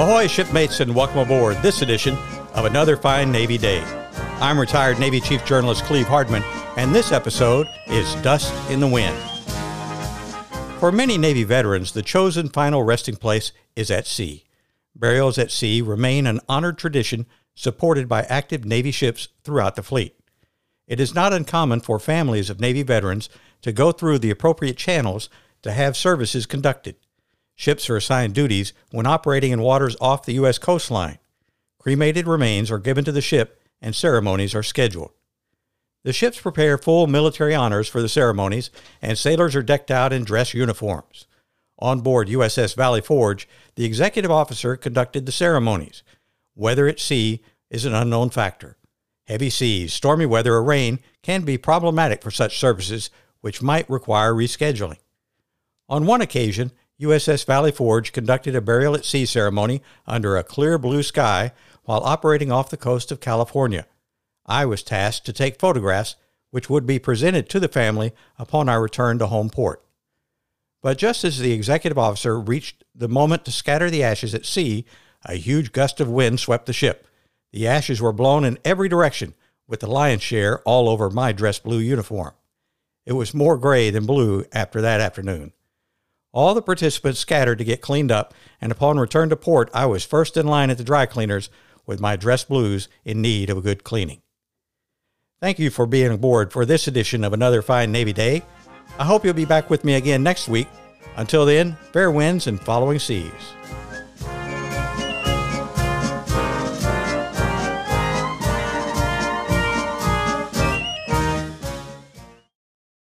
Ahoy, shipmates, and welcome aboard this edition of another fine Navy day. I'm retired Navy Chief Journalist Cleve Hardman, and this episode is Dust in the Wind. For many Navy veterans, the chosen final resting place is at sea. Burials at sea remain an honored tradition supported by active Navy ships throughout the fleet. It is not uncommon for families of Navy veterans to go through the appropriate channels to have services conducted. Ships are assigned duties when operating in waters off the U.S. coastline. Cremated remains are given to the ship and ceremonies are scheduled. The ships prepare full military honors for the ceremonies, and sailors are decked out in dress uniforms. On board USS Valley Forge, the executive officer conducted the ceremonies. Weather at sea is an unknown factor. Heavy seas, stormy weather, or rain can be problematic for such services, which might require rescheduling. On one occasion, USS Valley Forge conducted a burial at sea ceremony under a clear blue sky while operating off the coast of California. I was tasked to take photographs which would be presented to the family upon our return to home port. But just as the executive officer reached the moment to scatter the ashes at sea, a huge gust of wind swept the ship. The ashes were blown in every direction, with the lion's share all over my dress blue uniform. It was more gray than blue after that afternoon. All the participants scattered to get cleaned up, and upon return to port, I was first in line at the dry cleaners with my dress blues in need of a good cleaning. Thank you for being aboard for this edition of Another Fine Navy Day. I hope you'll be back with me again next week. Until then, fair winds and following seas.